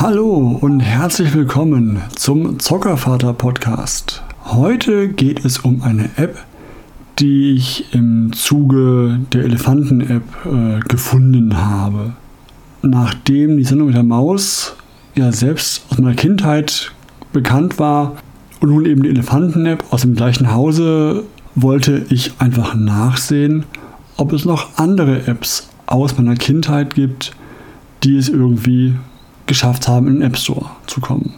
Hallo und herzlich willkommen zum Zockervater Podcast. Heute geht es um eine App, die ich im Zuge der Elefanten-App äh, gefunden habe. Nachdem die Sendung mit der Maus ja selbst aus meiner Kindheit bekannt war und nun eben die Elefanten-App aus dem gleichen Hause, wollte ich einfach nachsehen, ob es noch andere Apps aus meiner Kindheit gibt, die es irgendwie geschafft haben, in den App Store zu kommen.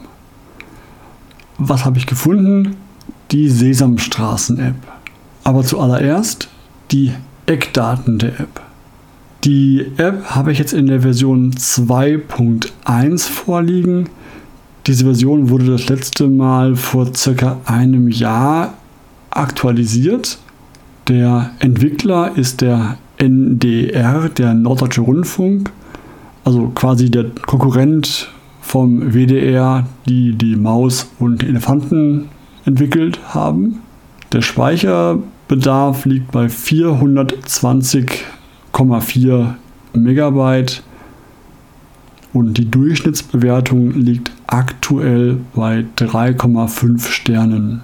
Was habe ich gefunden? Die Sesamstraßen-App. Aber zuallererst die Eckdaten der App. Die App habe ich jetzt in der Version 2.1 vorliegen. Diese Version wurde das letzte Mal vor circa einem Jahr aktualisiert. Der Entwickler ist der NDR, der Norddeutsche Rundfunk, also quasi der Konkurrent vom WDR, die die Maus und Elefanten entwickelt haben. Der Speicherbedarf liegt bei 420,4 Megabyte und die Durchschnittsbewertung liegt aktuell bei 3,5 Sternen.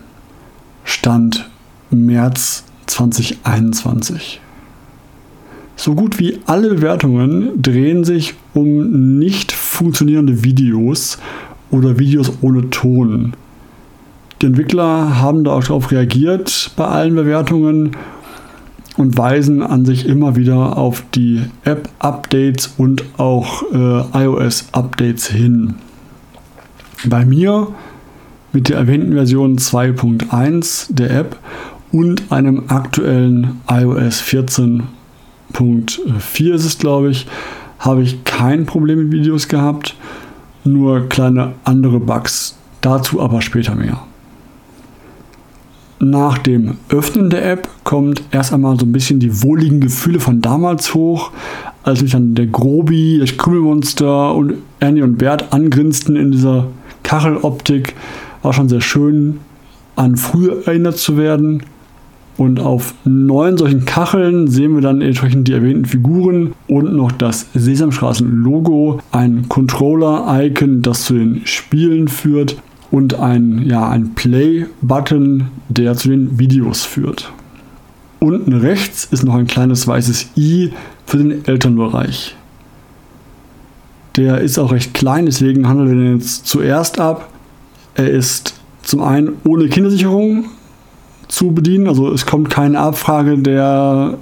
Stand März 2021. So gut wie alle Bewertungen drehen sich um nicht funktionierende Videos oder Videos ohne Ton. Die Entwickler haben darauf reagiert bei allen Bewertungen und weisen an sich immer wieder auf die App-Updates und auch äh, iOS-Updates hin. Bei mir mit der erwähnten Version 2.1 der App und einem aktuellen iOS 14 Punkt 4 ist es, glaube ich, habe ich kein Problem mit Videos gehabt, nur kleine andere Bugs. Dazu aber später mehr. Nach dem Öffnen der App kommt erst einmal so ein bisschen die wohligen Gefühle von damals hoch, als mich dann der Grobi, das Krümelmonster und Ernie und Bert angrinsten in dieser Kacheloptik. War schon sehr schön, an früher erinnert zu werden. Und auf neun solchen Kacheln sehen wir dann entsprechend die erwähnten Figuren und noch das Sesamstraßen-Logo, ein Controller-Icon, das zu den Spielen führt und ein, ja, ein Play-Button, der zu den Videos führt. Unten rechts ist noch ein kleines weißes i für den Elternbereich. Der ist auch recht klein, deswegen handeln wir den jetzt zuerst ab. Er ist zum einen ohne Kindersicherung, zu bedienen. Also es kommt keine Abfrage der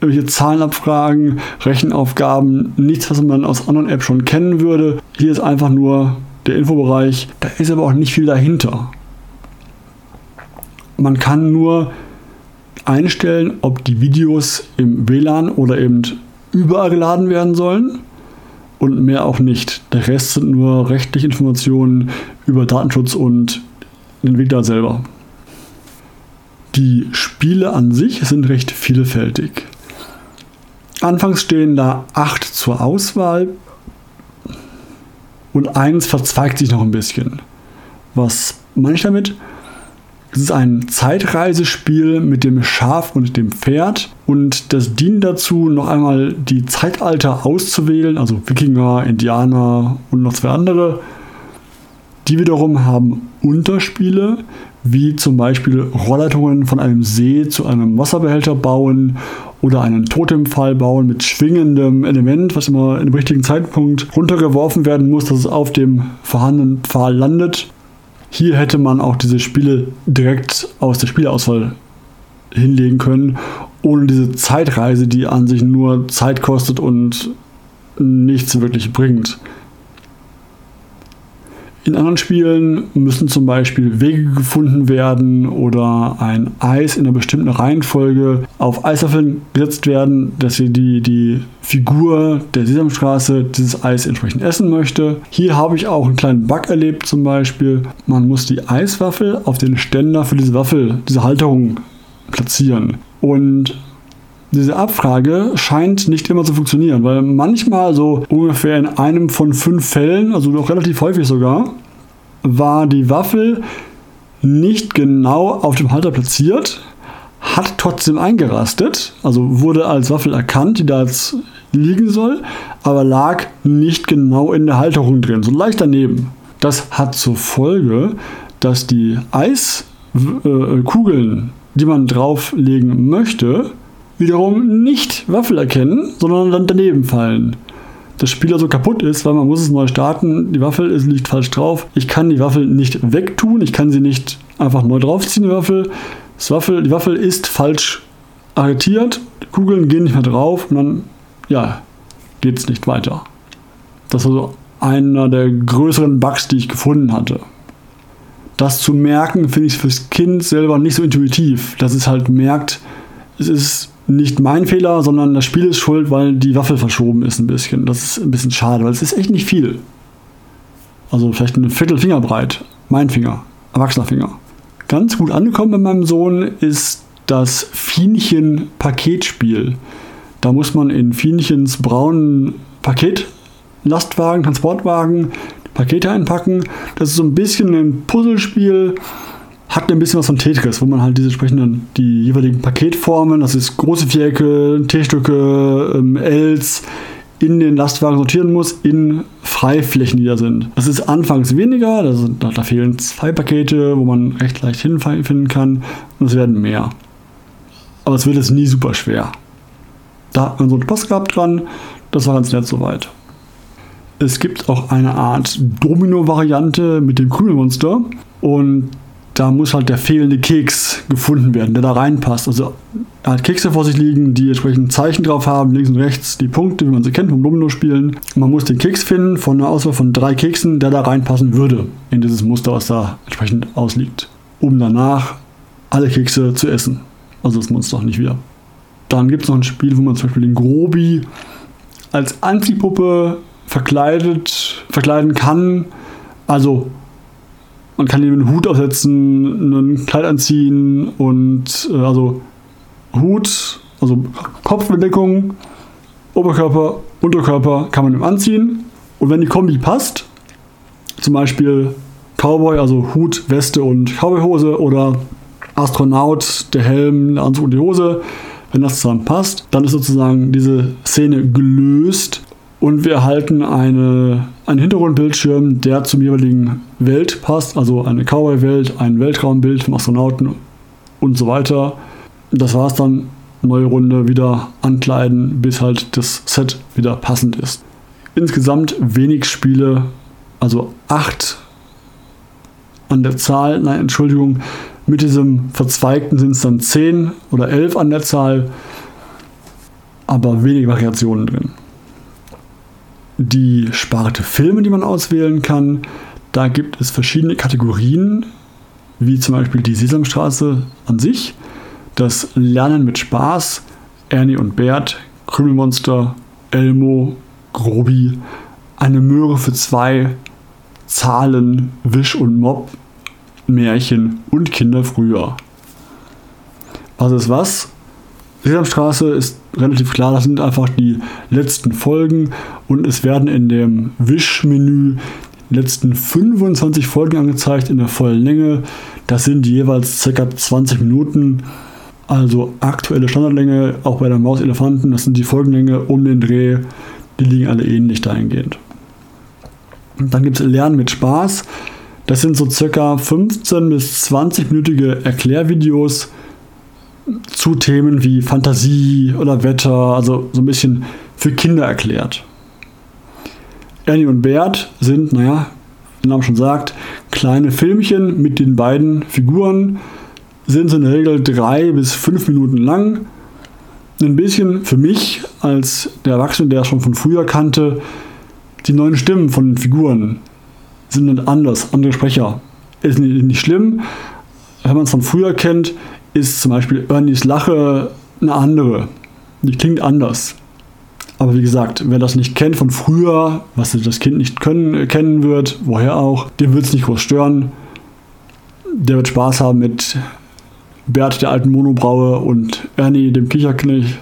irgendwelche Zahlenabfragen, Rechenaufgaben, nichts, was man aus anderen Apps schon kennen würde. Hier ist einfach nur der Infobereich. Da ist aber auch nicht viel dahinter. Man kann nur einstellen, ob die Videos im WLAN oder eben überall geladen werden sollen und mehr auch nicht. Der Rest sind nur rechtliche Informationen über Datenschutz und den Entwickler selber. Die Spiele an sich sind recht vielfältig. Anfangs stehen da acht zur Auswahl und eins verzweigt sich noch ein bisschen. Was meine ich damit? Es ist ein Zeitreisespiel mit dem Schaf und dem Pferd und das dient dazu, noch einmal die Zeitalter auszuwählen, also Wikinger, Indianer und noch zwei andere. Die wiederum haben Unterspiele, wie zum Beispiel Rohrleitungen von einem See zu einem Wasserbehälter bauen oder einen Totempfahl bauen mit schwingendem Element, was immer im richtigen Zeitpunkt runtergeworfen werden muss, dass es auf dem vorhandenen Pfahl landet. Hier hätte man auch diese Spiele direkt aus der Spielauswahl hinlegen können, ohne diese Zeitreise, die an sich nur Zeit kostet und nichts wirklich bringt. In anderen Spielen müssen zum Beispiel Wege gefunden werden oder ein Eis in einer bestimmten Reihenfolge auf Eiswaffeln gesetzt werden, dass sie die, die Figur der Sesamstraße dieses Eis entsprechend essen möchte. Hier habe ich auch einen kleinen Bug erlebt zum Beispiel. Man muss die Eiswaffel auf den Ständer für diese Waffel, diese Halterung platzieren. Und diese Abfrage scheint nicht immer zu funktionieren, weil manchmal so ungefähr in einem von fünf Fällen, also doch relativ häufig sogar, war die Waffel nicht genau auf dem Halter platziert, hat trotzdem eingerastet, also wurde als Waffel erkannt, die da jetzt liegen soll, aber lag nicht genau in der Halterung drin, so leicht daneben. Das hat zur Folge, dass die Eiskugeln, die man drauflegen möchte, wiederum nicht Waffel erkennen, sondern dann daneben fallen. Das Spiel also kaputt ist, weil man muss es neu starten. Die Waffel ist, liegt falsch drauf. Ich kann die Waffel nicht wegtun. Ich kann sie nicht einfach neu draufziehen, die Waffel. Das Waffel die Waffel ist falsch arretiert. Die Kugeln gehen nicht mehr drauf und dann, ja, geht es nicht weiter. Das war so einer der größeren Bugs, die ich gefunden hatte. Das zu merken, finde ich fürs Kind selber nicht so intuitiv, dass es halt merkt, es ist nicht mein Fehler, sondern das Spiel ist schuld, weil die Waffel verschoben ist ein bisschen. Das ist ein bisschen schade, weil es ist echt nicht viel. Also vielleicht eine Viertelfinger breit. Mein Finger. Erwachsener Ganz gut angekommen bei meinem Sohn ist das Fienchen-Paketspiel. Da muss man in Fienchens braunen Paketlastwagen, Transportwagen Pakete einpacken. Das ist so ein bisschen ein Puzzlespiel hat ein bisschen was von Tetris, wo man halt diese entsprechenden, die jeweiligen Paketformen, das ist große Vierecke, T-Stücke, ähm, Ls, in den Lastwagen sortieren muss in Freiflächen, die da sind. Das ist anfangs weniger, da, sind, da fehlen zwei Pakete, wo man recht leicht hinfinden kann und es werden mehr. Aber es wird jetzt nie super schwer. Da hat man so einen Spaß gehabt dran, das war ganz nett soweit. Es gibt auch eine Art Domino-Variante mit dem Krümelmonster und da muss halt der fehlende Keks gefunden werden, der da reinpasst. Also er hat Kekse vor sich liegen, die entsprechend Zeichen drauf haben, links und rechts die Punkte, wie man sie kennt vom Domino-Spielen. Man muss den Keks finden von einer Auswahl von drei Keksen, der da reinpassen würde in dieses Muster, was da entsprechend ausliegt, um danach alle Kekse zu essen. Also das Monster auch nicht wieder. Dann gibt es noch ein Spiel, wo man zum Beispiel den Grobi als Antipuppe verkleidet, verkleiden kann. Also man kann ihm einen Hut aufsetzen, ein Kleid anziehen und äh, also Hut, also Kopfbedeckung, Oberkörper, Unterkörper kann man ihm anziehen. Und wenn die Kombi passt, zum Beispiel Cowboy, also Hut, Weste und Cowboyhose oder Astronaut, der Helm, der Anzug und die Hose, wenn das zusammen passt, dann ist sozusagen diese Szene gelöst und wir erhalten eine, einen Hintergrundbildschirm, der zum jeweiligen Welt passt, also eine Cowboy-Welt, ein Weltraumbild vom Astronauten und so weiter. Das war es dann. Neue Runde wieder ankleiden, bis halt das Set wieder passend ist. Insgesamt wenig Spiele, also acht an der Zahl, nein, Entschuldigung, mit diesem Verzweigten sind es dann zehn oder elf an der Zahl, aber wenig Variationen drin die Sparte Filme, die man auswählen kann. Da gibt es verschiedene Kategorien, wie zum Beispiel die Sesamstraße an sich, das Lernen mit Spaß, Ernie und Bert, Krümelmonster, Elmo, Grobi, eine Möhre für zwei, Zahlen, Wisch und Mob, Märchen und Kinder früher. Was ist was? Sesamstraße ist relativ klar, das sind einfach die letzten Folgen und es werden in dem Wischmenü die letzten 25 Folgen angezeigt in der vollen Länge. Das sind jeweils ca. 20 Minuten. Also aktuelle Standardlänge, auch bei der Maus Elefanten, das sind die Folgenlänge um den Dreh, die liegen alle ähnlich dahingehend. Und dann gibt es Lernen mit Spaß. Das sind so circa 15 bis 20-minütige Erklärvideos, zu Themen wie Fantasie oder Wetter, also so ein bisschen für Kinder erklärt. Ernie und Bert sind, naja, der Name schon sagt, kleine Filmchen mit den beiden Figuren, sind in der Regel drei bis fünf Minuten lang. Ein bisschen für mich als der Erwachsene, der es schon von früher kannte, die neuen Stimmen von den Figuren sind dann anders, andere Sprecher. Ist nicht schlimm, wenn man es von früher kennt, ist zum Beispiel Ernies Lache eine andere. Die klingt anders. Aber wie gesagt, wer das nicht kennt von früher, was das Kind nicht können, kennen wird, woher auch, dem wird es nicht groß stören. Der wird Spaß haben mit Bert, der alten Monobraue, und Ernie, dem Kicherknecht.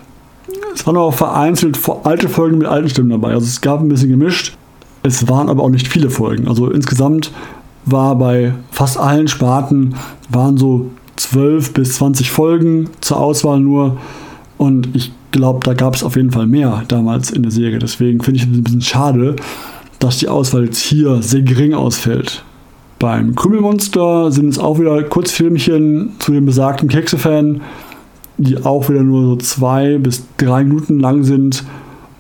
Es waren auch vereinzelt alte Folgen mit alten Stimmen dabei. Also es gab ein bisschen gemischt. Es waren aber auch nicht viele Folgen. Also insgesamt war bei fast allen Sparten waren so 12 bis 20 Folgen zur Auswahl nur. Und ich glaube, da gab es auf jeden Fall mehr damals in der Serie. Deswegen finde ich es ein bisschen schade, dass die Auswahl jetzt hier sehr gering ausfällt. Beim Krümelmonster sind es auch wieder Kurzfilmchen zu dem besagten Kekse-Fan, die auch wieder nur so zwei bis drei Minuten lang sind.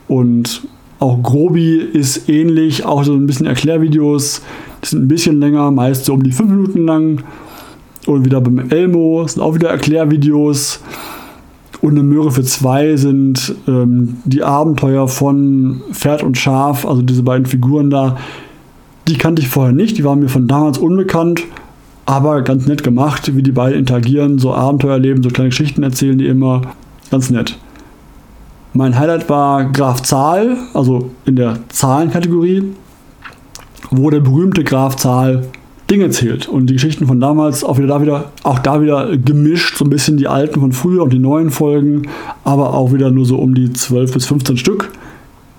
Und auch Grobi ist ähnlich, auch so ein bisschen Erklärvideos. Die sind ein bisschen länger, meist so um die fünf Minuten lang. Und wieder beim Elmo sind auch wieder Erklärvideos. Und eine Möhre für zwei sind ähm, die Abenteuer von Pferd und Schaf, also diese beiden Figuren da. Die kannte ich vorher nicht, die waren mir von damals unbekannt, aber ganz nett gemacht, wie die beiden interagieren, so Abenteuer erleben, so kleine Geschichten erzählen die immer. Ganz nett. Mein Highlight war Graf Zahl, also in der Zahlenkategorie, wo der berühmte Graf Zahl Dinge zählt. Und die Geschichten von damals auch wieder da wieder, auch da wieder gemischt, so ein bisschen die alten von früher und die neuen Folgen, aber auch wieder nur so um die 12 bis 15 Stück.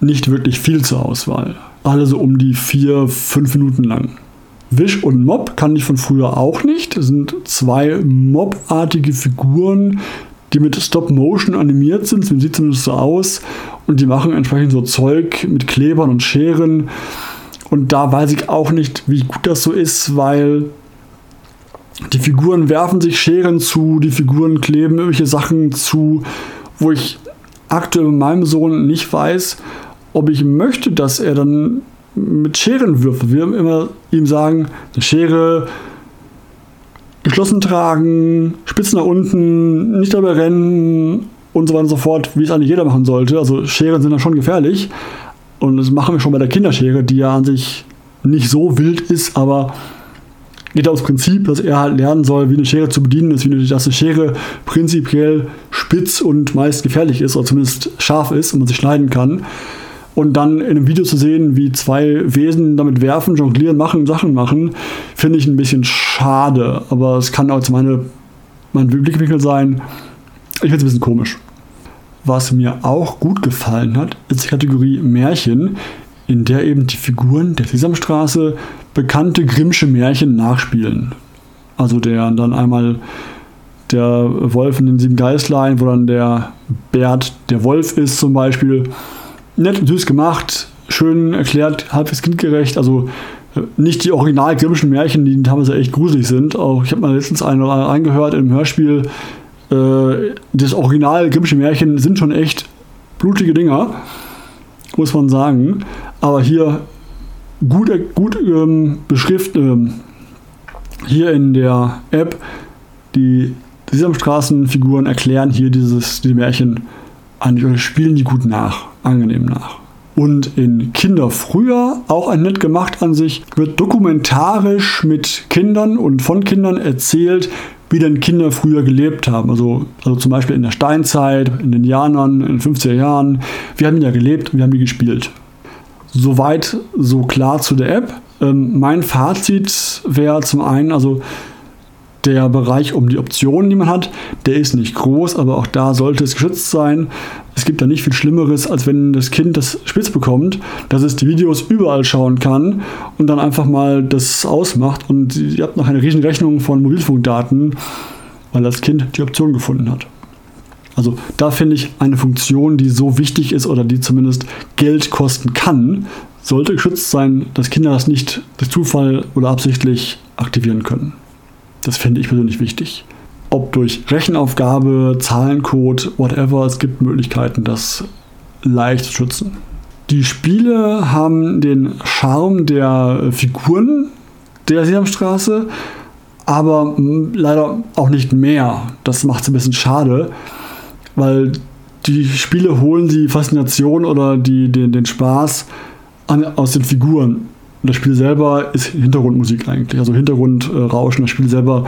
Nicht wirklich viel zur Auswahl. Alle so um die 4, 5 Minuten lang. Wish und Mob kann ich von früher auch nicht. Das sind zwei Mob-artige Figuren, die mit Stop-Motion animiert sind. Das sieht zumindest so aus. Und die machen entsprechend so Zeug mit Klebern und Scheren. Und da weiß ich auch nicht, wie gut das so ist, weil die Figuren werfen sich Scheren zu, die Figuren kleben irgendwelche Sachen zu, wo ich aktuell mit meinem Sohn nicht weiß, ob ich möchte, dass er dann mit Scheren würfelt. Wir immer ihm sagen, eine Schere geschlossen tragen, Spitzen nach unten, nicht dabei rennen und so weiter und so fort, wie es eigentlich jeder machen sollte. Also Scheren sind da schon gefährlich. Und das machen wir schon bei der Kinderschere, die ja an sich nicht so wild ist, aber geht aufs Prinzip, dass er halt lernen soll, wie eine Schere zu bedienen ist, wie dass eine Schere prinzipiell spitz und meist gefährlich ist, oder zumindest scharf ist und man sie schneiden kann. Und dann in einem Video zu sehen, wie zwei Wesen damit werfen, jonglieren, machen, Sachen machen, finde ich ein bisschen schade. Aber es kann auch meine, mein Blickwinkel sein. Ich finde es ein bisschen komisch. Was mir auch gut gefallen hat, ist die Kategorie Märchen, in der eben die Figuren der Sesamstraße bekannte Grimmsche Märchen nachspielen. Also der dann einmal der Wolf in den sieben Geißlein, wo dann der Bert der Wolf ist zum Beispiel. Nett und süß gemacht, schön erklärt, halbwegs kindgerecht. Also äh, nicht die original grimmischen Märchen, die teilweise echt gruselig sind. Auch ich habe mal letztens einen reingehört im Hörspiel, äh, das Original Grimmsche Märchen sind schon echt blutige Dinger, muss man sagen. Aber hier gut, gut ähm, beschrift, ähm, hier in der App, die Sesamstraßenfiguren erklären hier dieses, die Märchen eigentlich oder spielen die gut nach, angenehm nach. Und in Kinder früher, auch ein nett gemacht an sich, wird dokumentarisch mit Kindern und von Kindern erzählt, wie denn Kinder früher gelebt haben. Also, also zum Beispiel in der Steinzeit, in den Jahren, in den 50er Jahren. Wir haben ja gelebt und wir haben die gespielt. Soweit so klar zu der App. Ähm, mein Fazit wäre zum einen, also der Bereich um die Optionen, die man hat, der ist nicht groß, aber auch da sollte es geschützt sein. Es gibt da nicht viel Schlimmeres, als wenn das Kind das spitz bekommt, dass es die Videos überall schauen kann und dann einfach mal das ausmacht und ihr habt noch eine riesen Rechnung von Mobilfunkdaten, weil das Kind die Option gefunden hat. Also da finde ich eine Funktion, die so wichtig ist oder die zumindest Geld kosten kann, sollte geschützt sein, dass Kinder das nicht durch Zufall oder absichtlich aktivieren können. Das finde ich persönlich wichtig. Ob durch Rechenaufgabe, Zahlencode, whatever, es gibt Möglichkeiten, das leicht zu schützen. Die Spiele haben den Charme der Figuren der Sesamstraße, aber leider auch nicht mehr. Das macht es ein bisschen schade, weil die Spiele holen die Faszination oder die, den, den Spaß an, aus den Figuren. Und das Spiel selber ist Hintergrundmusik eigentlich, also Hintergrundrauschen. Das Spiel selber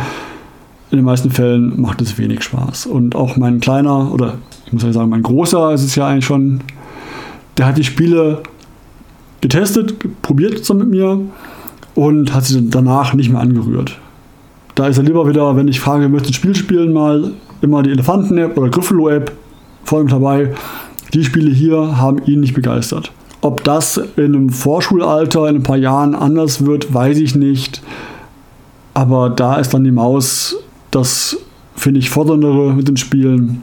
in den meisten Fällen macht es wenig Spaß. Und auch mein kleiner, oder ich muss ja sagen, mein großer ist es ja eigentlich schon, der hat die Spiele getestet, probiert zusammen mit mir und hat sie danach nicht mehr angerührt. Da ist er lieber wieder, wenn ich frage, möchtest du Spiel spielen, mal immer die Elefanten-App oder Griffalo-App vor ihm dabei. Die Spiele hier haben ihn nicht begeistert. Ob das in einem Vorschulalter in ein paar Jahren anders wird, weiß ich nicht. Aber da ist dann die Maus das, finde ich, forderndere mit den Spielen.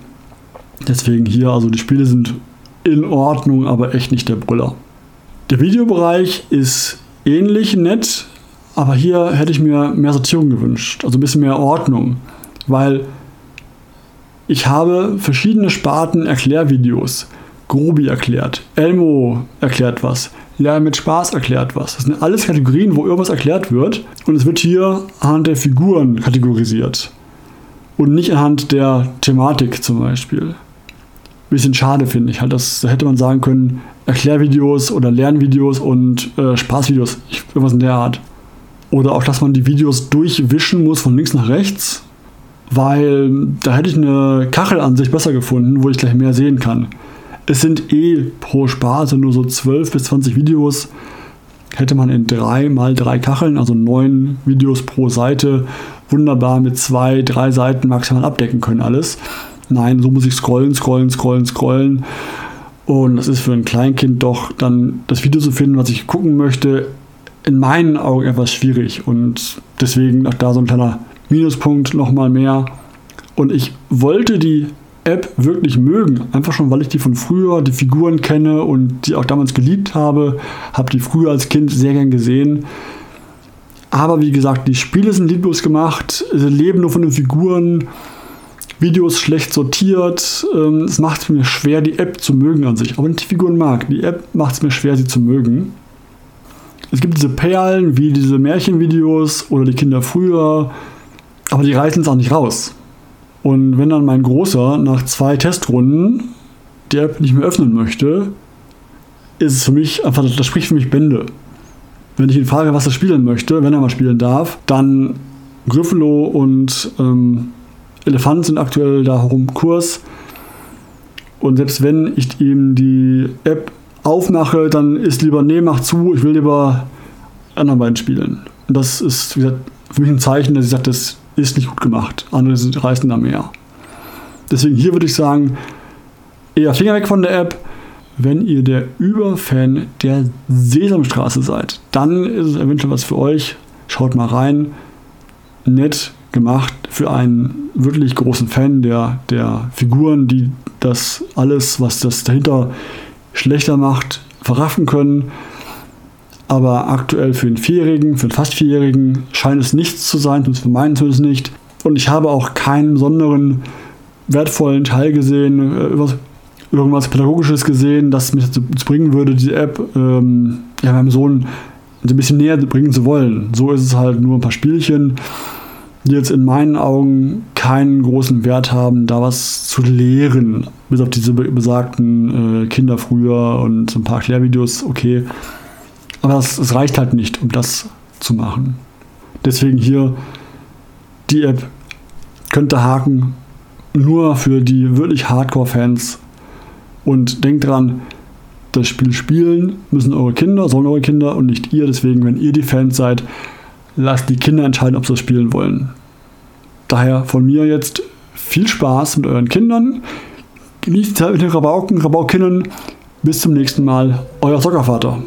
Deswegen hier, also die Spiele sind in Ordnung, aber echt nicht der Brüller. Der Videobereich ist ähnlich nett, aber hier hätte ich mir mehr Sortierung gewünscht, also ein bisschen mehr Ordnung, weil ich habe verschiedene Sparten Erklärvideos. Grobi erklärt, Elmo erklärt was, Lernen mit Spaß erklärt was. Das sind alles Kategorien, wo irgendwas erklärt wird und es wird hier anhand der Figuren kategorisiert und nicht anhand der Thematik zum Beispiel. Bisschen schade finde ich halt, das, da hätte man sagen können, Erklärvideos oder Lernvideos und äh, Spaßvideos, irgendwas in der Art. Oder auch, dass man die Videos durchwischen muss von links nach rechts, weil da hätte ich eine Kachelansicht besser gefunden, wo ich gleich mehr sehen kann. Es sind eh pro Sparte nur so 12 bis 20 Videos. Hätte man in 3 mal 3 Kacheln, also 9 Videos pro Seite, wunderbar mit 2, 3 Seiten maximal abdecken können alles. Nein, so muss ich scrollen, scrollen, scrollen, scrollen. Und das ist für ein Kleinkind doch dann das Video zu finden, was ich gucken möchte, in meinen Augen etwas schwierig. Und deswegen auch da so ein kleiner Minuspunkt nochmal mehr. Und ich wollte die App wirklich mögen. Einfach schon, weil ich die von früher, die Figuren kenne und die auch damals geliebt habe. Habe die früher als Kind sehr gern gesehen. Aber wie gesagt, die Spiele sind lieblos gemacht, sie leben nur von den Figuren, Videos schlecht sortiert. Ähm, es macht es mir schwer, die App zu mögen an sich. Aber wenn ich die Figuren mag, die App macht es mir schwer, sie zu mögen. Es gibt diese Perlen wie diese Märchenvideos oder die Kinder früher, aber die reißen es auch nicht raus. Und wenn dann mein Großer nach zwei Testrunden die App nicht mehr öffnen möchte, ist es für mich einfach, das spricht für mich Bände. Wenn ich ihn frage, was er spielen möchte, wenn er mal spielen darf, dann Gryffalo und ähm, Elefant sind aktuell da herum Kurs. Und selbst wenn ich ihm die App aufmache, dann ist lieber, nee, mach zu, ich will lieber anderen beiden spielen. Und das ist, wie gesagt, für mich ein Zeichen, dass ich sage, das ist nicht gut gemacht. Andere reißen da mehr. Deswegen hier würde ich sagen, eher Finger weg von der App. Wenn ihr der Überfan der Sesamstraße seid, dann ist es eventuell was für euch. Schaut mal rein. Nett gemacht für einen wirklich großen Fan der, der Figuren, die das alles, was das dahinter schlechter macht, verraffen können. Aber aktuell für einen Vierjährigen, für einen fast Vierjährigen scheint es nichts zu sein, zumindest für meinen zumindest nicht. Und ich habe auch keinen besonderen wertvollen Teil gesehen, äh, irgendwas Pädagogisches gesehen, das mich dazu bringen würde, die App ähm, ja, meinem Sohn ein bisschen näher bringen zu wollen. So ist es halt nur ein paar Spielchen, die jetzt in meinen Augen keinen großen Wert haben, da was zu lehren. Bis auf diese besagten äh, Kinder früher und so ein paar Erklärvideos, okay. Aber es reicht halt nicht, um das zu machen. Deswegen hier die App könnte haken, nur für die wirklich Hardcore-Fans. Und denkt dran, das Spiel spielen müssen eure Kinder, sollen eure Kinder und nicht ihr. Deswegen, wenn ihr die Fans seid, lasst die Kinder entscheiden, ob sie das spielen wollen. Daher von mir jetzt viel Spaß mit euren Kindern. Genießt die Zeit mit den Rabauken, Rabaukinnen. Bis zum nächsten Mal, euer Soccervater.